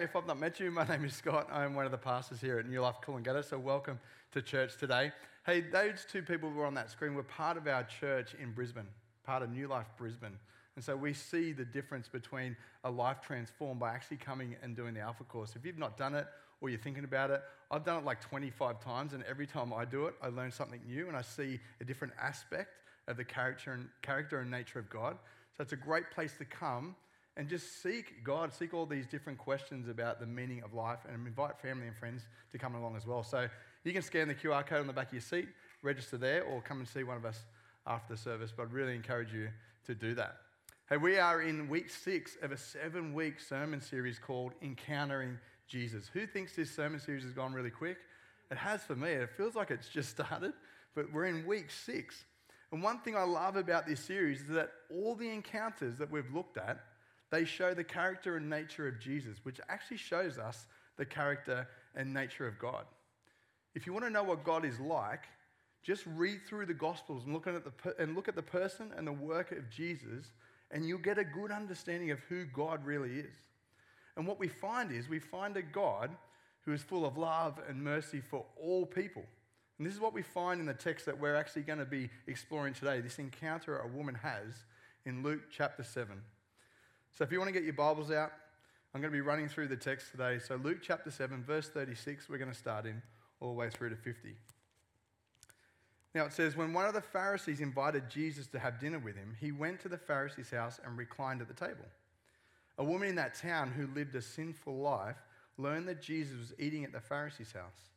If I've not met you, my name is Scott. I'm one of the pastors here at New Life Coolangatta, so welcome to church today. Hey, those two people who were on that screen were part of our church in Brisbane, part of New Life Brisbane. And so we see the difference between a life transformed by actually coming and doing the Alpha course. If you've not done it or you're thinking about it, I've done it like 25 times, and every time I do it, I learn something new and I see a different aspect of the character and, character and nature of God. So it's a great place to come and just seek God, seek all these different questions about the meaning of life, and invite family and friends to come along as well. So you can scan the QR code on the back of your seat, register there, or come and see one of us after the service. But I'd really encourage you to do that. Hey, we are in week six of a seven week sermon series called Encountering Jesus. Who thinks this sermon series has gone really quick? It has for me. It feels like it's just started, but we're in week six. And one thing I love about this series is that all the encounters that we've looked at they show the character and nature of Jesus, which actually shows us the character and nature of God. If you want to know what God is like, just read through the Gospels and look at the, and look at the person and the work of Jesus, and you'll get a good understanding of who God really is. And what we find is we find a God who is full of love and mercy for all people. And this is what we find in the text that we're actually going to be exploring today this encounter a woman has in Luke chapter 7. So if you want to get your Bibles out, I'm going to be running through the text today. So, Luke chapter 7, verse 36, we're going to start in all the way through to 50. Now it says, When one of the Pharisees invited Jesus to have dinner with him, he went to the Pharisee's house and reclined at the table. A woman in that town who lived a sinful life learned that Jesus was eating at the Pharisee's house.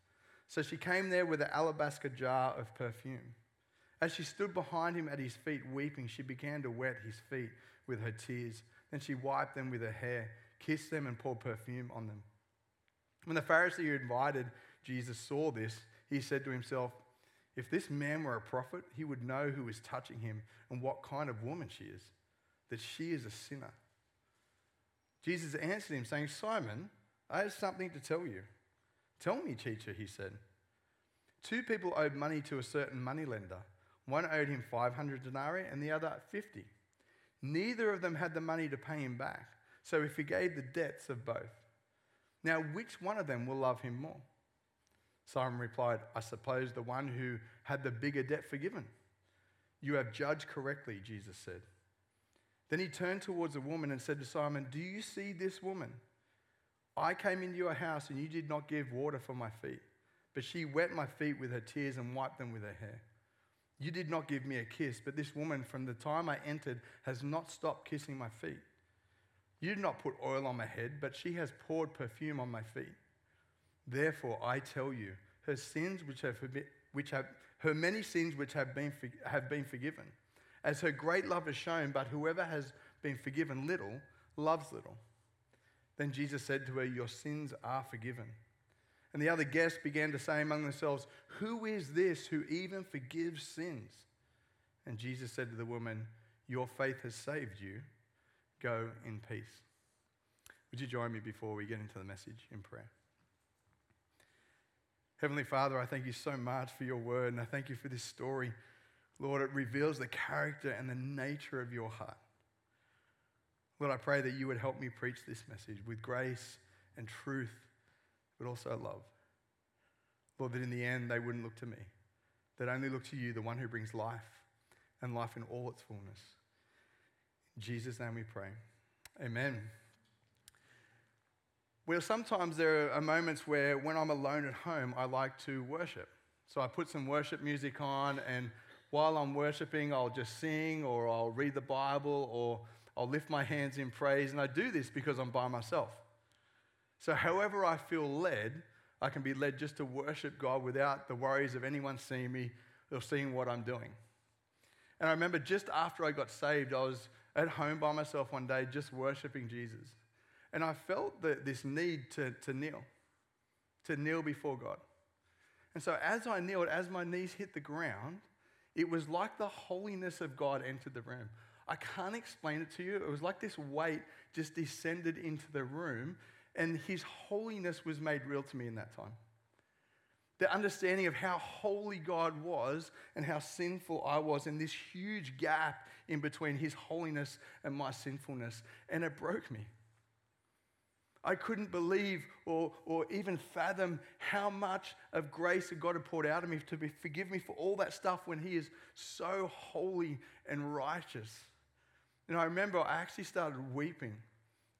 So she came there with an alabaster jar of perfume. As she stood behind him at his feet weeping, she began to wet his feet with her tears then she wiped them with her hair, kissed them, and poured perfume on them. When the Pharisee who invited Jesus saw this, he said to himself, If this man were a prophet, he would know who is touching him and what kind of woman she is, that she is a sinner. Jesus answered him, saying, Simon, I have something to tell you. Tell me, teacher, he said. Two people owed money to a certain moneylender. One owed him 500 denarii and the other 50. Neither of them had the money to pay him back, so he forgave the debts of both. Now, which one of them will love him more? Simon replied, I suppose the one who had the bigger debt forgiven. You have judged correctly, Jesus said. Then he turned towards the woman and said to Simon, Do you see this woman? I came into your house and you did not give water for my feet, but she wet my feet with her tears and wiped them with her hair. You did not give me a kiss, but this woman, from the time I entered, has not stopped kissing my feet. You did not put oil on my head, but she has poured perfume on my feet. Therefore, I tell you, her sins, which have, which have her many sins, which have been, have been forgiven, as her great love has shown. But whoever has been forgiven little loves little. Then Jesus said to her, Your sins are forgiven. And the other guests began to say among themselves, Who is this who even forgives sins? And Jesus said to the woman, Your faith has saved you. Go in peace. Would you join me before we get into the message in prayer? Heavenly Father, I thank you so much for your word, and I thank you for this story. Lord, it reveals the character and the nature of your heart. Lord, I pray that you would help me preach this message with grace and truth but also love. Lord, that in the end they wouldn't look to me, that only look to you, the one who brings life and life in all its fullness. In Jesus' name we pray. Amen. Well, sometimes there are moments where when I'm alone at home, I like to worship. So I put some worship music on, and while I'm worshiping, I'll just sing or I'll read the Bible or I'll lift my hands in praise. And I do this because I'm by myself. So, however I feel led, I can be led just to worship God without the worries of anyone seeing me or seeing what I'm doing. And I remember just after I got saved, I was at home by myself one day just worshiping Jesus. And I felt the, this need to, to kneel, to kneel before God. And so as I kneeled, as my knees hit the ground, it was like the holiness of God entered the room. I can't explain it to you. It was like this weight just descended into the room and his holiness was made real to me in that time. The understanding of how holy God was and how sinful I was, and this huge gap in between his holiness and my sinfulness. And it broke me. I couldn't believe or, or even fathom how much of grace that God had poured out of me to be, forgive me for all that stuff when He is so holy and righteous. And I remember I actually started weeping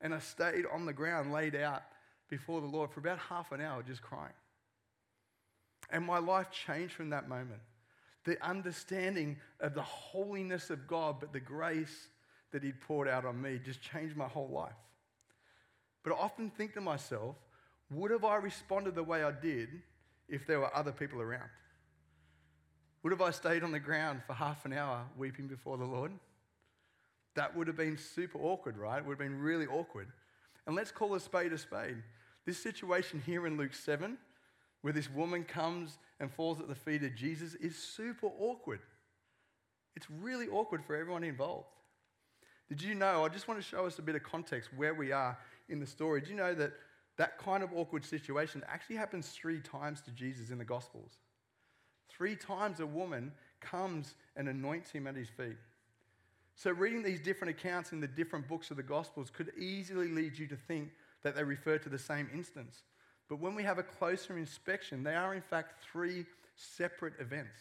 and I stayed on the ground, laid out before the Lord for about half an hour, just crying. And my life changed from that moment. The understanding of the holiness of God, but the grace that He'd poured out on me just changed my whole life. But I often think to myself, would have I responded the way I did if there were other people around? Would have I stayed on the ground for half an hour weeping before the Lord? That would have been super awkward, right? It would have been really awkward. And let's call a spade a spade. This situation here in Luke 7, where this woman comes and falls at the feet of Jesus, is super awkward. It's really awkward for everyone involved. Did you know? I just want to show us a bit of context where we are in the story. Do you know that that kind of awkward situation actually happens three times to Jesus in the Gospels? Three times a woman comes and anoints him at his feet. So, reading these different accounts in the different books of the Gospels could easily lead you to think that they refer to the same instance. But when we have a closer inspection, they are in fact three separate events.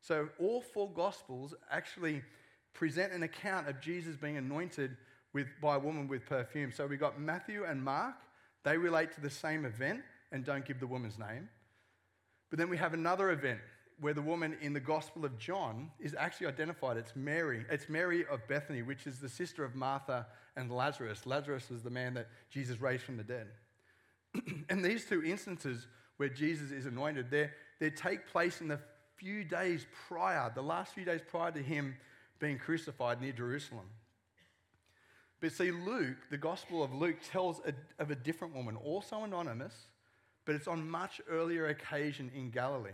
So, all four Gospels actually present an account of Jesus being anointed with, by a woman with perfume. So, we've got Matthew and Mark, they relate to the same event and don't give the woman's name. But then we have another event where the woman in the Gospel of John is actually identified. It's Mary. It's Mary of Bethany, which is the sister of Martha and Lazarus. Lazarus was the man that Jesus raised from the dead. and these two instances where Jesus is anointed, they take place in the few days prior, the last few days prior to him being crucified near Jerusalem. But see, Luke, the Gospel of Luke, tells a, of a different woman, also anonymous, but it's on much earlier occasion in Galilee.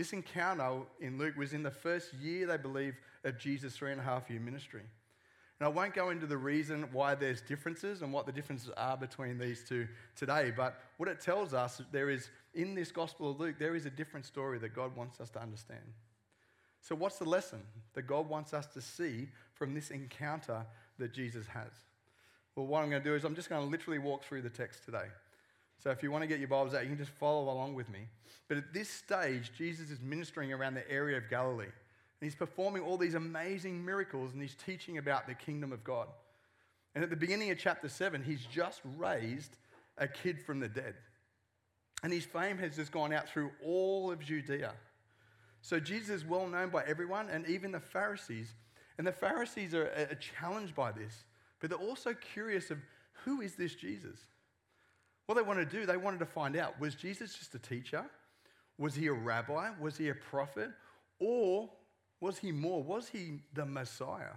This encounter in Luke was in the first year, they believe, of Jesus' three and a half year ministry. And I won't go into the reason why there's differences and what the differences are between these two today, but what it tells us there is, in this Gospel of Luke, there is a different story that God wants us to understand. So, what's the lesson that God wants us to see from this encounter that Jesus has? Well, what I'm going to do is I'm just going to literally walk through the text today. So if you want to get your Bibles out, you can just follow along with me. But at this stage, Jesus is ministering around the area of Galilee. And he's performing all these amazing miracles and he's teaching about the kingdom of God. And at the beginning of chapter 7, he's just raised a kid from the dead. And his fame has just gone out through all of Judea. So Jesus is well known by everyone and even the Pharisees. And the Pharisees are, are challenged by this, but they're also curious of who is this Jesus? What they wanted to do, they wanted to find out was Jesus just a teacher? Was he a rabbi? Was he a prophet? Or was he more? Was he the Messiah?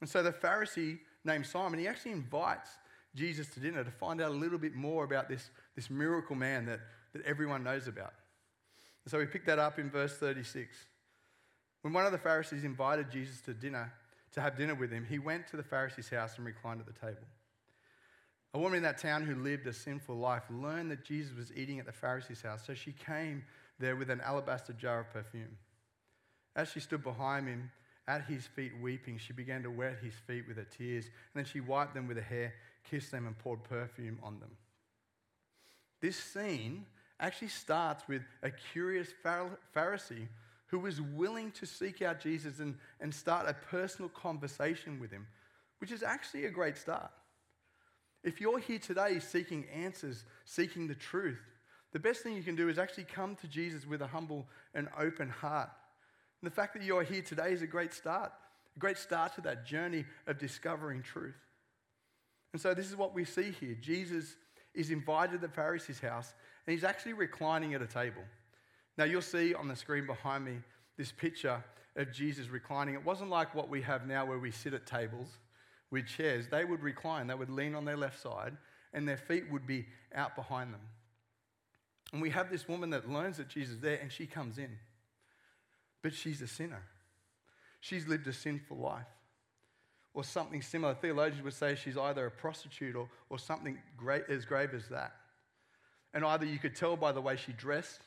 And so the Pharisee named Simon, he actually invites Jesus to dinner to find out a little bit more about this, this miracle man that, that everyone knows about. And so we pick that up in verse 36. When one of the Pharisees invited Jesus to dinner, to have dinner with him, he went to the Pharisee's house and reclined at the table. A woman in that town who lived a sinful life learned that Jesus was eating at the Pharisee's house, so she came there with an alabaster jar of perfume. As she stood behind him at his feet weeping, she began to wet his feet with her tears, and then she wiped them with her hair, kissed them, and poured perfume on them. This scene actually starts with a curious Pharisee who was willing to seek out Jesus and, and start a personal conversation with him, which is actually a great start. If you're here today seeking answers, seeking the truth, the best thing you can do is actually come to Jesus with a humble and open heart. And the fact that you're here today is a great start, a great start to that journey of discovering truth. And so, this is what we see here Jesus is invited to the Pharisee's house, and he's actually reclining at a table. Now, you'll see on the screen behind me this picture of Jesus reclining. It wasn't like what we have now where we sit at tables with chairs, they would recline, they would lean on their left side, and their feet would be out behind them. And we have this woman that learns that Jesus is there, and she comes in. But she's a sinner. She's lived a sinful life. Or something similar. Theologians would say she's either a prostitute or, or something great, as grave as that. And either you could tell by the way she dressed,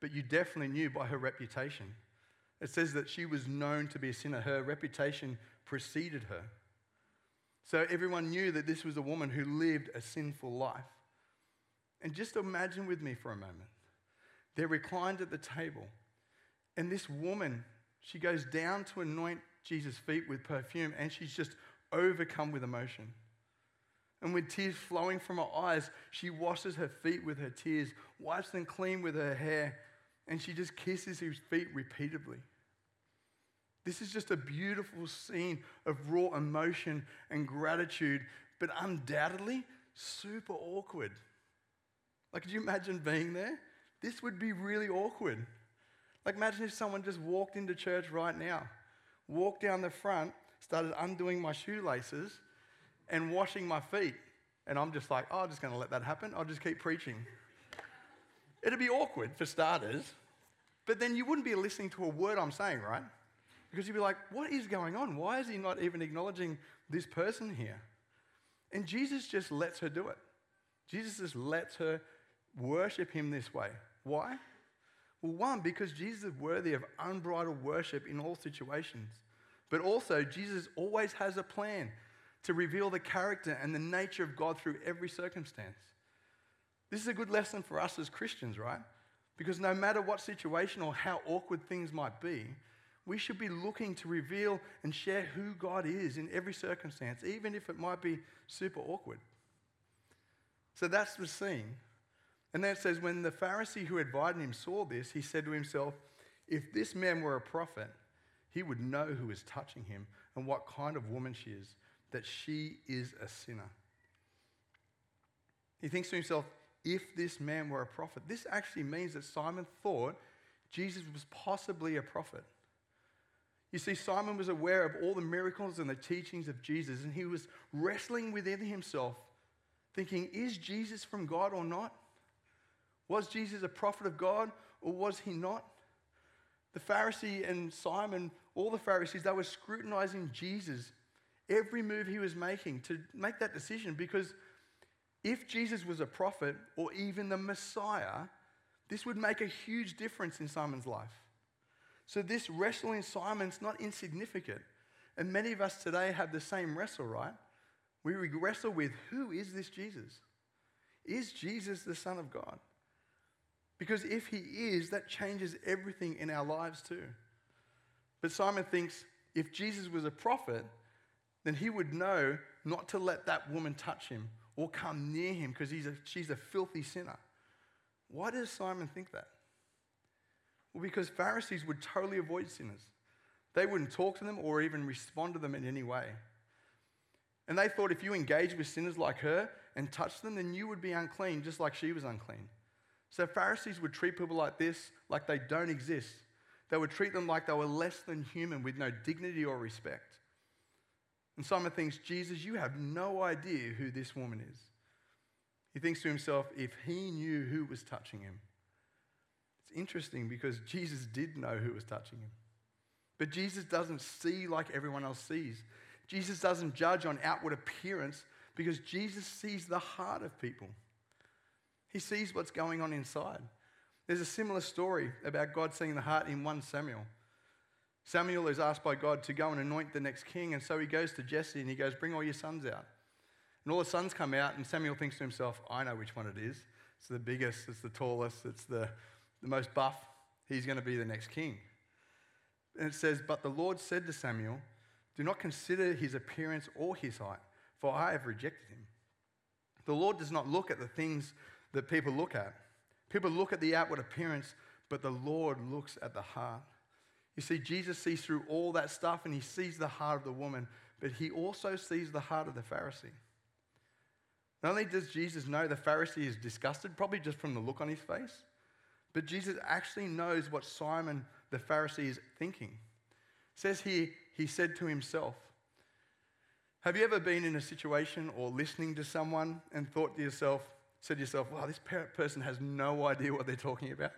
but you definitely knew by her reputation. It says that she was known to be a sinner. Her reputation preceded her. So everyone knew that this was a woman who lived a sinful life. And just imagine with me for a moment. They're reclined at the table, and this woman, she goes down to anoint Jesus' feet with perfume, and she's just overcome with emotion. And with tears flowing from her eyes, she washes her feet with her tears, wipes them clean with her hair, and she just kisses his feet repeatedly. This is just a beautiful scene of raw emotion and gratitude, but undoubtedly super awkward. Like, could you imagine being there? This would be really awkward. Like, imagine if someone just walked into church right now, walked down the front, started undoing my shoelaces, and washing my feet. And I'm just like, oh, I'm just going to let that happen. I'll just keep preaching. It'd be awkward for starters, but then you wouldn't be listening to a word I'm saying, right? Because you'd be like, what is going on? Why is he not even acknowledging this person here? And Jesus just lets her do it. Jesus just lets her worship him this way. Why? Well, one, because Jesus is worthy of unbridled worship in all situations. But also, Jesus always has a plan to reveal the character and the nature of God through every circumstance. This is a good lesson for us as Christians, right? Because no matter what situation or how awkward things might be, we should be looking to reveal and share who God is in every circumstance, even if it might be super awkward. So that's the scene. And then it says, when the Pharisee who had invited him saw this, he said to himself, If this man were a prophet, he would know who is touching him and what kind of woman she is that she is a sinner. He thinks to himself, if this man were a prophet, this actually means that Simon thought Jesus was possibly a prophet. You see, Simon was aware of all the miracles and the teachings of Jesus, and he was wrestling within himself, thinking, is Jesus from God or not? Was Jesus a prophet of God or was he not? The Pharisee and Simon, all the Pharisees, they were scrutinizing Jesus every move he was making to make that decision because if Jesus was a prophet or even the Messiah, this would make a huge difference in Simon's life. So, this wrestle in Simon's not insignificant. And many of us today have the same wrestle, right? We wrestle with who is this Jesus? Is Jesus the Son of God? Because if he is, that changes everything in our lives too. But Simon thinks if Jesus was a prophet, then he would know not to let that woman touch him or come near him because she's a filthy sinner. Why does Simon think that? Well, because Pharisees would totally avoid sinners. They wouldn't talk to them or even respond to them in any way. And they thought if you engage with sinners like her and touch them, then you would be unclean, just like she was unclean. So Pharisees would treat people like this like they don't exist. They would treat them like they were less than human with no dignity or respect. And Simon thinks, Jesus, you have no idea who this woman is. He thinks to himself, if he knew who was touching him. Interesting because Jesus did know who was touching him. But Jesus doesn't see like everyone else sees. Jesus doesn't judge on outward appearance because Jesus sees the heart of people. He sees what's going on inside. There's a similar story about God seeing the heart in 1 Samuel. Samuel is asked by God to go and anoint the next king, and so he goes to Jesse and he goes, Bring all your sons out. And all the sons come out, and Samuel thinks to himself, I know which one it is. It's the biggest, it's the tallest, it's the, the most buff. He's going to be the next king. And it says, But the Lord said to Samuel, Do not consider his appearance or his height, for I have rejected him. The Lord does not look at the things that people look at. People look at the outward appearance, but the Lord looks at the heart. You see, Jesus sees through all that stuff and he sees the heart of the woman, but he also sees the heart of the Pharisee. Not only does Jesus know the Pharisee is disgusted, probably just from the look on his face, but Jesus actually knows what Simon the Pharisee is thinking. It says here, he said to himself, Have you ever been in a situation or listening to someone and thought to yourself, said to yourself, wow, this person has no idea what they're talking about?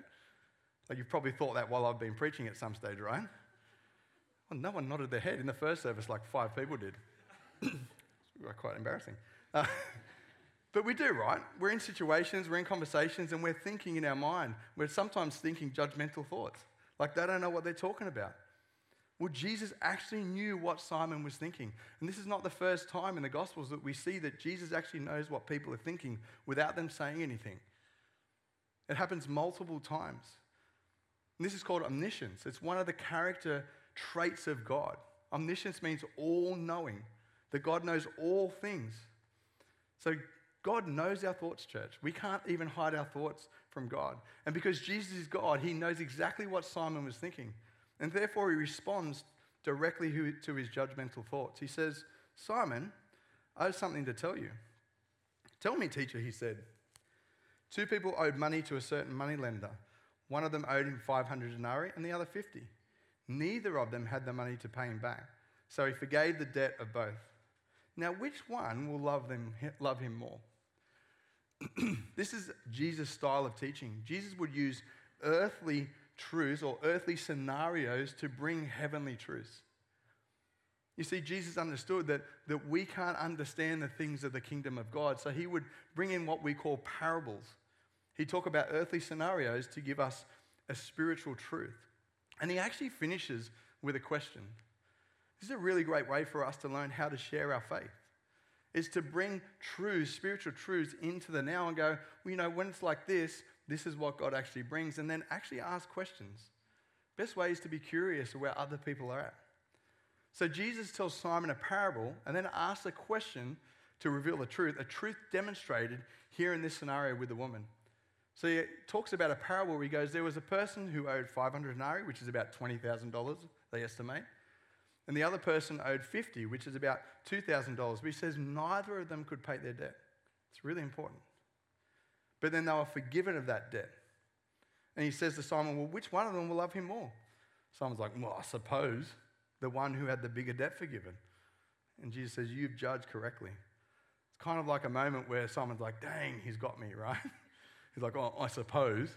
Like you've probably thought that while I've been preaching at some stage, right? Well, no one nodded their head. In the first service, like five people did. quite embarrassing. Uh, but we do, right? We're in situations, we're in conversations, and we're thinking in our mind. We're sometimes thinking judgmental thoughts. Like they don't know what they're talking about. Well, Jesus actually knew what Simon was thinking. And this is not the first time in the Gospels that we see that Jesus actually knows what people are thinking without them saying anything. It happens multiple times. And this is called omniscience. It's one of the character traits of God. Omniscience means all knowing, that God knows all things. So God knows our thoughts, church. We can't even hide our thoughts from God. And because Jesus is God, he knows exactly what Simon was thinking. And therefore, he responds directly to his judgmental thoughts. He says, Simon, I have something to tell you. Tell me, teacher, he said. Two people owed money to a certain money lender. One of them owed him 500 denarii and the other 50. Neither of them had the money to pay him back. So he forgave the debt of both. Now, which one will love, them, love him more? this is Jesus' style of teaching. Jesus would use earthly truths or earthly scenarios to bring heavenly truths. You see, Jesus understood that, that we can't understand the things of the kingdom of God, so he would bring in what we call parables. He'd talk about earthly scenarios to give us a spiritual truth. And he actually finishes with a question. This is a really great way for us to learn how to share our faith. Is to bring truths, spiritual truths, into the now and go, well, you know, when it's like this, this is what God actually brings, and then actually ask questions. Best way is to be curious of where other people are at. So Jesus tells Simon a parable and then asks a question to reveal the truth, a truth demonstrated here in this scenario with the woman. So he talks about a parable where he goes, There was a person who owed 500 denarii, which is about $20,000, they estimate. And the other person owed 50, which is about $2,000. But he says neither of them could pay their debt. It's really important. But then they were forgiven of that debt. And he says to Simon, Well, which one of them will love him more? Simon's like, Well, I suppose the one who had the bigger debt forgiven. And Jesus says, You've judged correctly. It's kind of like a moment where Simon's like, Dang, he's got me, right? he's like, Oh, I suppose.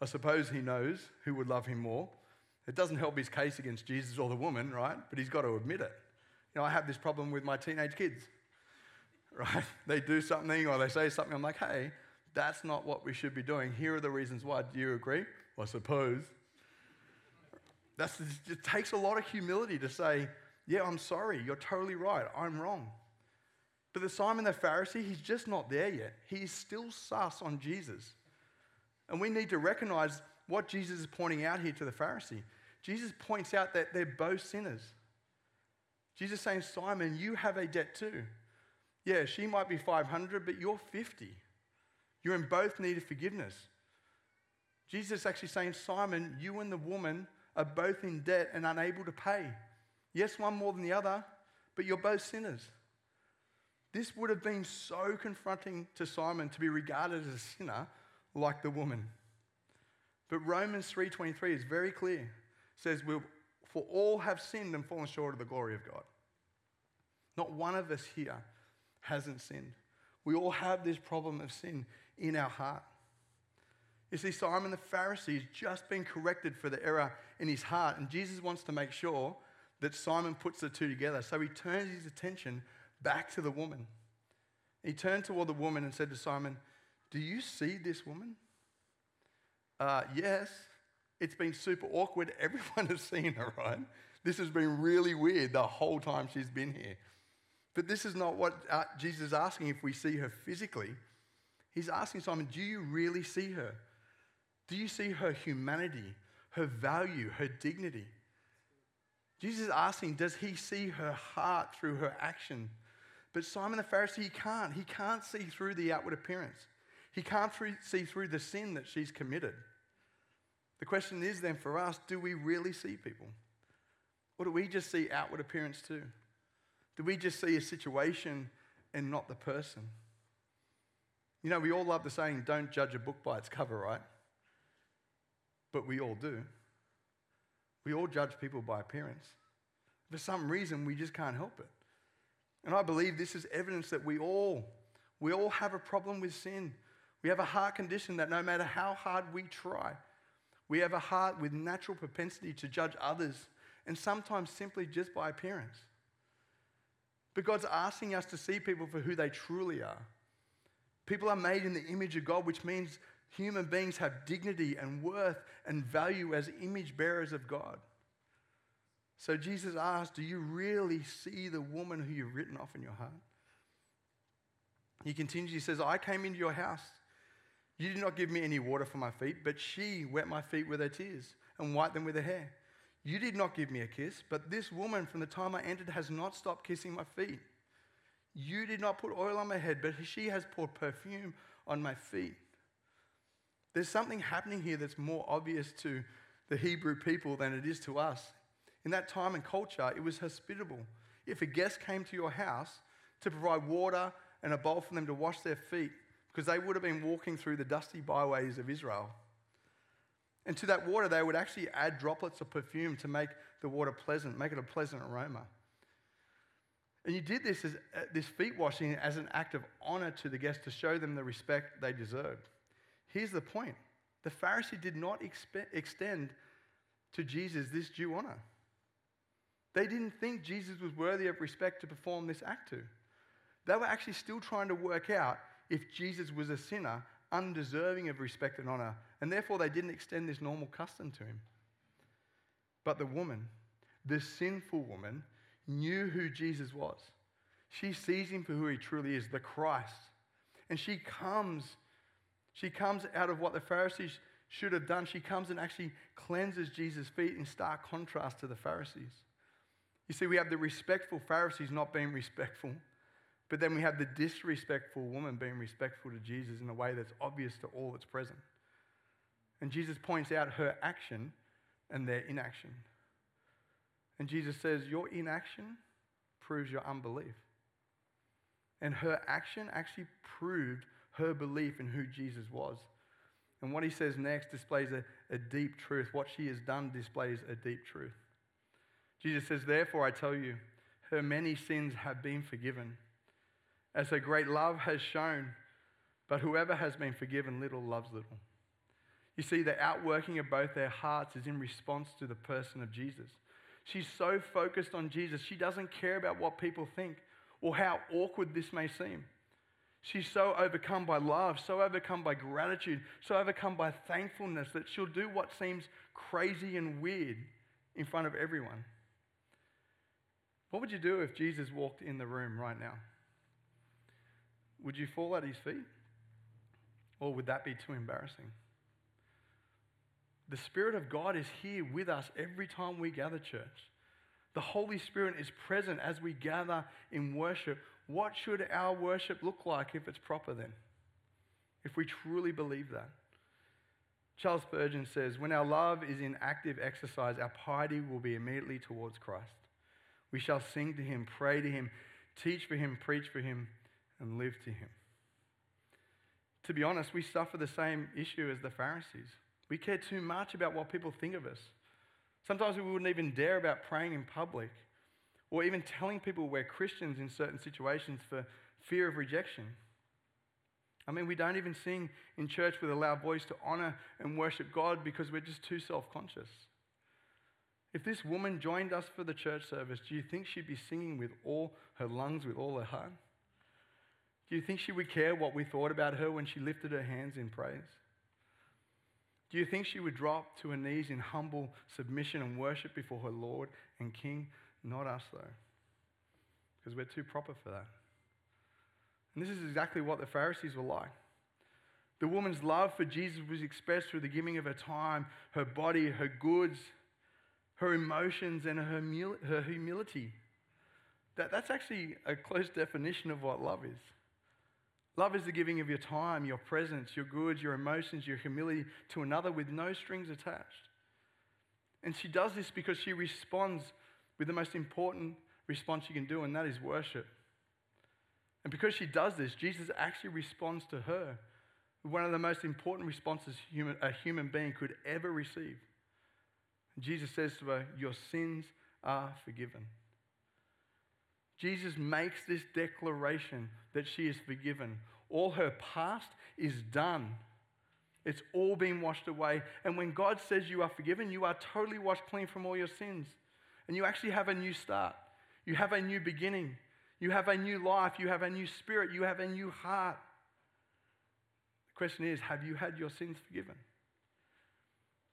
I suppose he knows who would love him more. It doesn't help his case against Jesus or the woman, right? But he's got to admit it. You know, I have this problem with my teenage kids, right? They do something or they say something. I'm like, hey, that's not what we should be doing. Here are the reasons why. Do you agree? Well, I suppose. That's, it takes a lot of humility to say, yeah, I'm sorry. You're totally right. I'm wrong. But the Simon the Pharisee, he's just not there yet. He's still sus on Jesus. And we need to recognize what Jesus is pointing out here to the Pharisee. Jesus points out that they're both sinners. Jesus saying, Simon, you have a debt too. Yeah, she might be 500, but you're 50. You're in both need of forgiveness. Jesus is actually saying, Simon, you and the woman are both in debt and unable to pay. Yes, one more than the other, but you're both sinners. This would have been so confronting to Simon to be regarded as a sinner like the woman. But Romans 3:23 is very clear. Says we'll, for all have sinned and fallen short of the glory of God. Not one of us here hasn't sinned. We all have this problem of sin in our heart. You see, Simon the Pharisee has just been corrected for the error in his heart, and Jesus wants to make sure that Simon puts the two together. So he turns his attention back to the woman. He turned toward the woman and said to Simon, Do you see this woman? Uh, yes. It's been super awkward. Everyone has seen her, right? This has been really weird the whole time she's been here. But this is not what uh, Jesus is asking if we see her physically. He's asking Simon, Do you really see her? Do you see her humanity, her value, her dignity? Jesus is asking, Does he see her heart through her action? But Simon the Pharisee, he can't. He can't see through the outward appearance, he can't see through the sin that she's committed. The question is then for us do we really see people? Or do we just see outward appearance too? Do we just see a situation and not the person? You know, we all love the saying, don't judge a book by its cover, right? But we all do. We all judge people by appearance. For some reason, we just can't help it. And I believe this is evidence that we all, we all have a problem with sin. We have a heart condition that no matter how hard we try, we have a heart with natural propensity to judge others, and sometimes simply just by appearance. But God's asking us to see people for who they truly are. People are made in the image of God, which means human beings have dignity and worth and value as image bearers of God. So Jesus asked, Do you really see the woman who you've written off in your heart? He continues, He says, I came into your house. You did not give me any water for my feet, but she wet my feet with her tears and wiped them with her hair. You did not give me a kiss, but this woman from the time I entered has not stopped kissing my feet. You did not put oil on my head, but she has poured perfume on my feet. There's something happening here that's more obvious to the Hebrew people than it is to us. In that time and culture, it was hospitable. If a guest came to your house to provide water and a bowl for them to wash their feet, because they would have been walking through the dusty byways of Israel. And to that water, they would actually add droplets of perfume to make the water pleasant, make it a pleasant aroma. And you did this, as, uh, this feet washing as an act of honor to the guests to show them the respect they deserved. Here's the point the Pharisee did not expe- extend to Jesus this due honor. They didn't think Jesus was worthy of respect to perform this act to. They were actually still trying to work out if Jesus was a sinner, undeserving of respect and honor, and therefore they didn't extend this normal custom to him. But the woman, the sinful woman, knew who Jesus was. She sees him for who he truly is, the Christ. And she comes, she comes out of what the Pharisees should have done. She comes and actually cleanses Jesus' feet in stark contrast to the Pharisees. You see, we have the respectful Pharisees not being respectful, but then we have the disrespectful woman being respectful to Jesus in a way that's obvious to all that's present. And Jesus points out her action and their inaction. And Jesus says, Your inaction proves your unbelief. And her action actually proved her belief in who Jesus was. And what he says next displays a, a deep truth. What she has done displays a deep truth. Jesus says, Therefore, I tell you, her many sins have been forgiven, as her great love has shown. But whoever has been forgiven little loves little. You see, the outworking of both their hearts is in response to the person of Jesus. She's so focused on Jesus, she doesn't care about what people think or how awkward this may seem. She's so overcome by love, so overcome by gratitude, so overcome by thankfulness that she'll do what seems crazy and weird in front of everyone. What would you do if Jesus walked in the room right now? Would you fall at his feet? Or would that be too embarrassing? The Spirit of God is here with us every time we gather, church. The Holy Spirit is present as we gather in worship. What should our worship look like if it's proper then? If we truly believe that. Charles Spurgeon says, When our love is in active exercise, our piety will be immediately towards Christ. We shall sing to him, pray to him, teach for him, preach for him, and live to him. To be honest, we suffer the same issue as the Pharisees. We care too much about what people think of us. Sometimes we wouldn't even dare about praying in public or even telling people we're Christians in certain situations for fear of rejection. I mean, we don't even sing in church with a loud voice to honor and worship God because we're just too self conscious. If this woman joined us for the church service, do you think she'd be singing with all her lungs, with all her heart? Do you think she would care what we thought about her when she lifted her hands in praise? Do you think she would drop to her knees in humble submission and worship before her Lord and King? Not us, though, because we're too proper for that. And this is exactly what the Pharisees were like. The woman's love for Jesus was expressed through the giving of her time, her body, her goods, her emotions, and her, her humility. That, that's actually a close definition of what love is. Love is the giving of your time, your presence, your goods, your emotions, your humility to another with no strings attached. And she does this because she responds with the most important response she can do, and that is worship. And because she does this, Jesus actually responds to her with one of the most important responses human, a human being could ever receive. Jesus says to her, Your sins are forgiven. Jesus makes this declaration that she is forgiven. All her past is done. It's all been washed away. And when God says you are forgiven, you are totally washed clean from all your sins. And you actually have a new start. You have a new beginning. You have a new life. You have a new spirit. You have a new heart. The question is have you had your sins forgiven?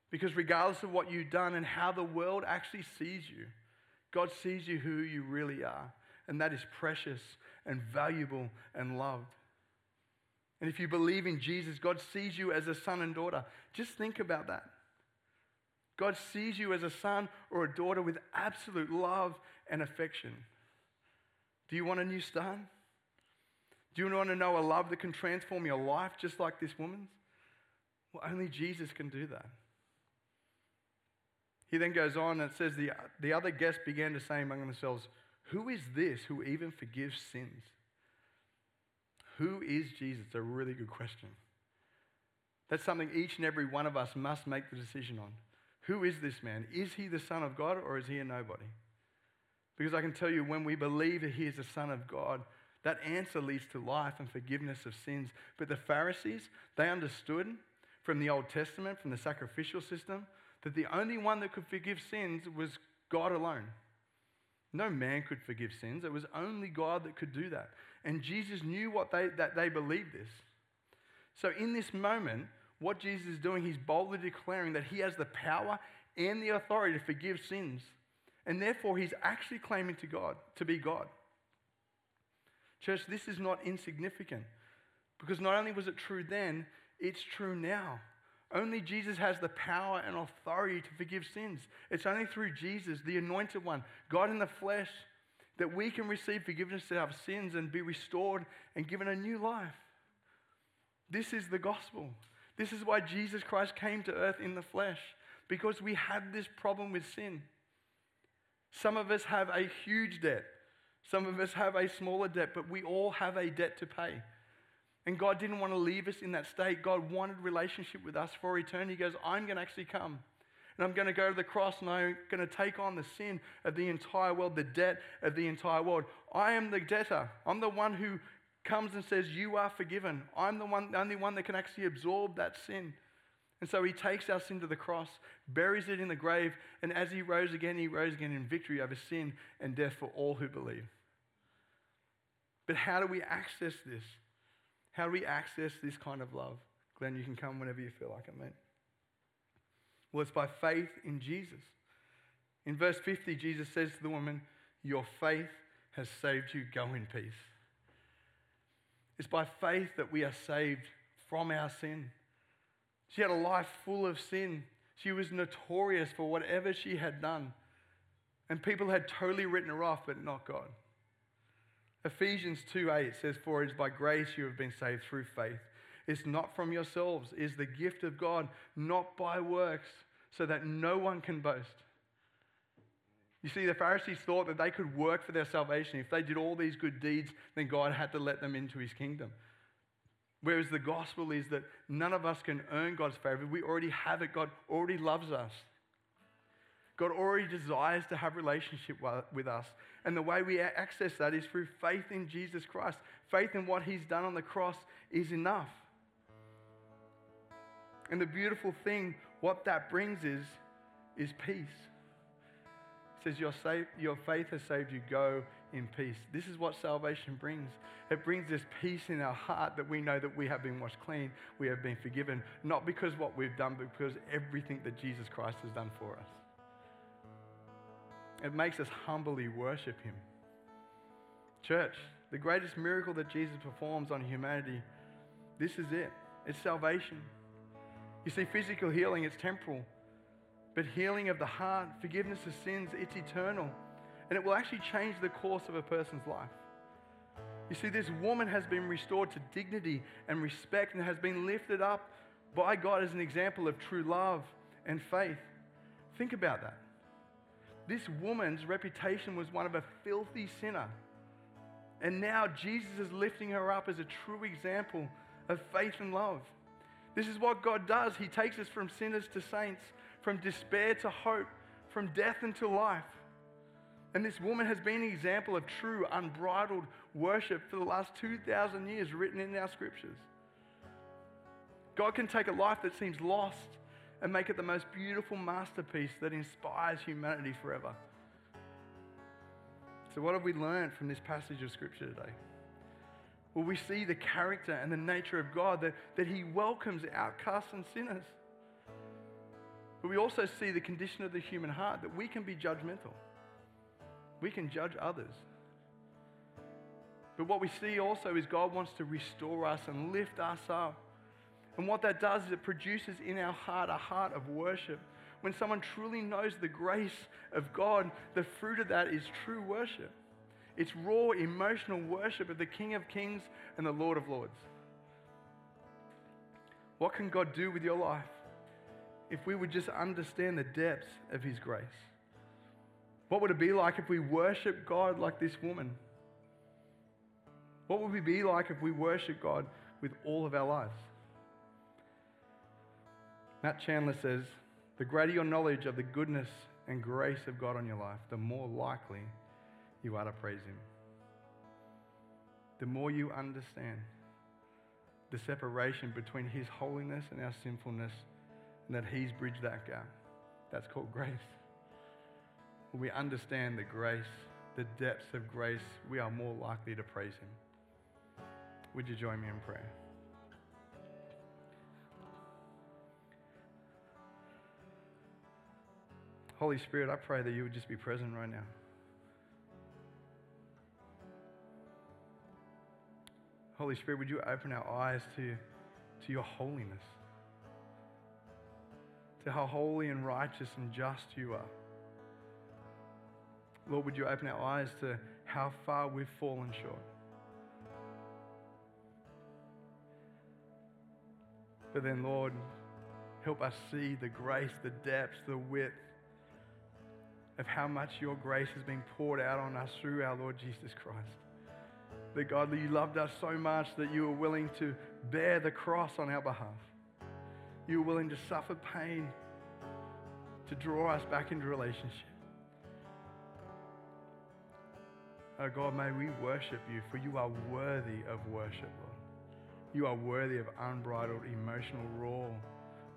Because regardless of what you've done and how the world actually sees you, God sees you who you really are, and that is precious and valuable and loved. And if you believe in Jesus, God sees you as a son and daughter. Just think about that. God sees you as a son or a daughter with absolute love and affection. Do you want a new start? Do you want to know a love that can transform your life just like this woman's? Well, only Jesus can do that. He then goes on and says, the, the other guests began to say among themselves, Who is this who even forgives sins? Who is Jesus? It's a really good question. That's something each and every one of us must make the decision on. Who is this man? Is he the Son of God or is he a nobody? Because I can tell you, when we believe that he is the Son of God, that answer leads to life and forgiveness of sins. But the Pharisees, they understood from the Old Testament, from the sacrificial system, that the only one that could forgive sins was God alone. No man could forgive sins. It was only God that could do that. And Jesus knew what they, that they believed this. So in this moment, what Jesus is doing, he's boldly declaring that he has the power and the authority to forgive sins. And therefore, he's actually claiming to God, to be God. Church, this is not insignificant because not only was it true then, it's true now. Only Jesus has the power and authority to forgive sins. It's only through Jesus, the anointed one, God in the flesh, that we can receive forgiveness of our sins and be restored and given a new life. This is the gospel. This is why Jesus Christ came to earth in the flesh, because we have this problem with sin. Some of us have a huge debt. Some of us have a smaller debt, but we all have a debt to pay. And God didn't want to leave us in that state. God wanted relationship with us for eternity. He goes, I'm going to actually come. And I'm going to go to the cross and I'm going to take on the sin of the entire world, the debt of the entire world. I am the debtor. I'm the one who comes and says, You are forgiven. I'm the, one, the only one that can actually absorb that sin. And so he takes our sin to the cross, buries it in the grave, and as he rose again, he rose again in victory over sin and death for all who believe. But how do we access this? How do we access this kind of love? Glenn, you can come whenever you feel like it, mate. Well, it's by faith in Jesus. In verse 50, Jesus says to the woman, Your faith has saved you. Go in peace. It's by faith that we are saved from our sin. She had a life full of sin. She was notorious for whatever she had done. And people had totally written her off, but not God. Ephesians 2 8 says, For it is by grace you have been saved through faith. It's not from yourselves, it is the gift of God, not by works, so that no one can boast. You see, the Pharisees thought that they could work for their salvation. If they did all these good deeds, then God had to let them into his kingdom. Whereas the gospel is that none of us can earn God's favor. We already have it. God already loves us. God already desires to have relationship with us. And the way we access that is through faith in Jesus Christ. Faith in what he's done on the cross is enough. And the beautiful thing, what that brings is, is peace. It says, your, safe, your faith has saved you. Go in peace. This is what salvation brings. It brings this peace in our heart that we know that we have been washed clean, we have been forgiven, not because what we've done, but because everything that Jesus Christ has done for us. It makes us humbly worship Him. Church, the greatest miracle that Jesus performs on humanity, this is it. It's salvation. You see, physical healing, it's temporal. But healing of the heart, forgiveness of sins, it's eternal. And it will actually change the course of a person's life. You see, this woman has been restored to dignity and respect and has been lifted up by God as an example of true love and faith. Think about that. This woman's reputation was one of a filthy sinner. And now Jesus is lifting her up as a true example of faith and love. This is what God does. He takes us from sinners to saints, from despair to hope, from death into life. And this woman has been an example of true, unbridled worship for the last 2,000 years, written in our scriptures. God can take a life that seems lost and make it the most beautiful masterpiece that inspires humanity forever. So, what have we learned from this passage of Scripture today? Well, we see the character and the nature of God, that, that He welcomes outcasts and sinners. But we also see the condition of the human heart, that we can be judgmental. We can judge others. But what we see also is God wants to restore us and lift us up. And what that does is it produces in our heart a heart of worship. When someone truly knows the grace of God, the fruit of that is true worship. It's raw, emotional worship of the King of Kings and the Lord of Lords. What can God do with your life if we would just understand the depths of His grace? What would it be like if we worship God like this woman? What would we be like if we worship God with all of our lives? Matt Chandler says, The greater your knowledge of the goodness and grace of God on your life, the more likely you are to praise Him. The more you understand the separation between His holiness and our sinfulness, and that He's bridged that gap, that's called grace. When we understand the grace, the depths of grace, we are more likely to praise Him. Would you join me in prayer? Holy Spirit, I pray that you would just be present right now. Holy Spirit, would you open our eyes to, to your holiness, to how holy and righteous and just you are. Lord, would you open our eyes to how far we've fallen short? But then, Lord, help us see the grace, the depth, the width of how much your grace has been poured out on us through our Lord Jesus Christ. That God, that you loved us so much that you were willing to bear the cross on our behalf. You were willing to suffer pain to draw us back into relationship. Oh God, may we worship you, for you are worthy of worship, Lord. You are worthy of unbridled, emotional, raw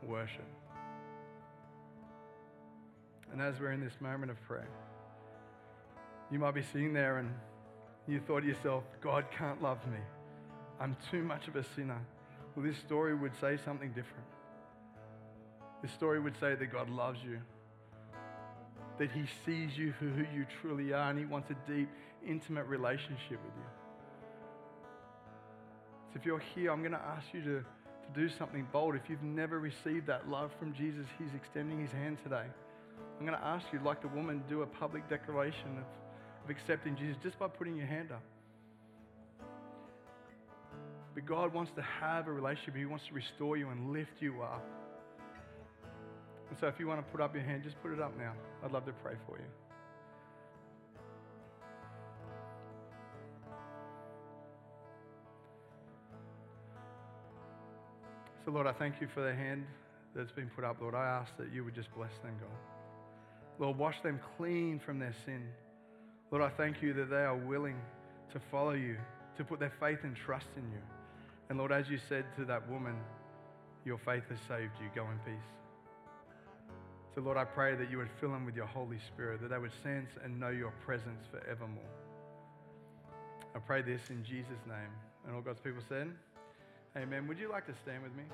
worship. And as we're in this moment of prayer, you might be sitting there and you thought to yourself, God can't love me. I'm too much of a sinner. Well, this story would say something different. This story would say that God loves you, that He sees you for who you truly are, and He wants a deep, intimate relationship with you. So if you're here, I'm going to ask you to, to do something bold. If you've never received that love from Jesus, He's extending His hand today. I'm going to ask you, like the woman, do a public declaration of, of accepting Jesus just by putting your hand up. But God wants to have a relationship. He wants to restore you and lift you up. And so if you want to put up your hand, just put it up now. I'd love to pray for you. So, Lord, I thank you for the hand that's been put up, Lord. I ask that you would just bless them, God. Lord, wash them clean from their sin. Lord, I thank you that they are willing to follow you, to put their faith and trust in you. And Lord, as you said to that woman, your faith has saved you. Go in peace. So, Lord, I pray that you would fill them with your Holy Spirit, that they would sense and know your presence forevermore. I pray this in Jesus' name. And all God's people said, Amen. Would you like to stand with me?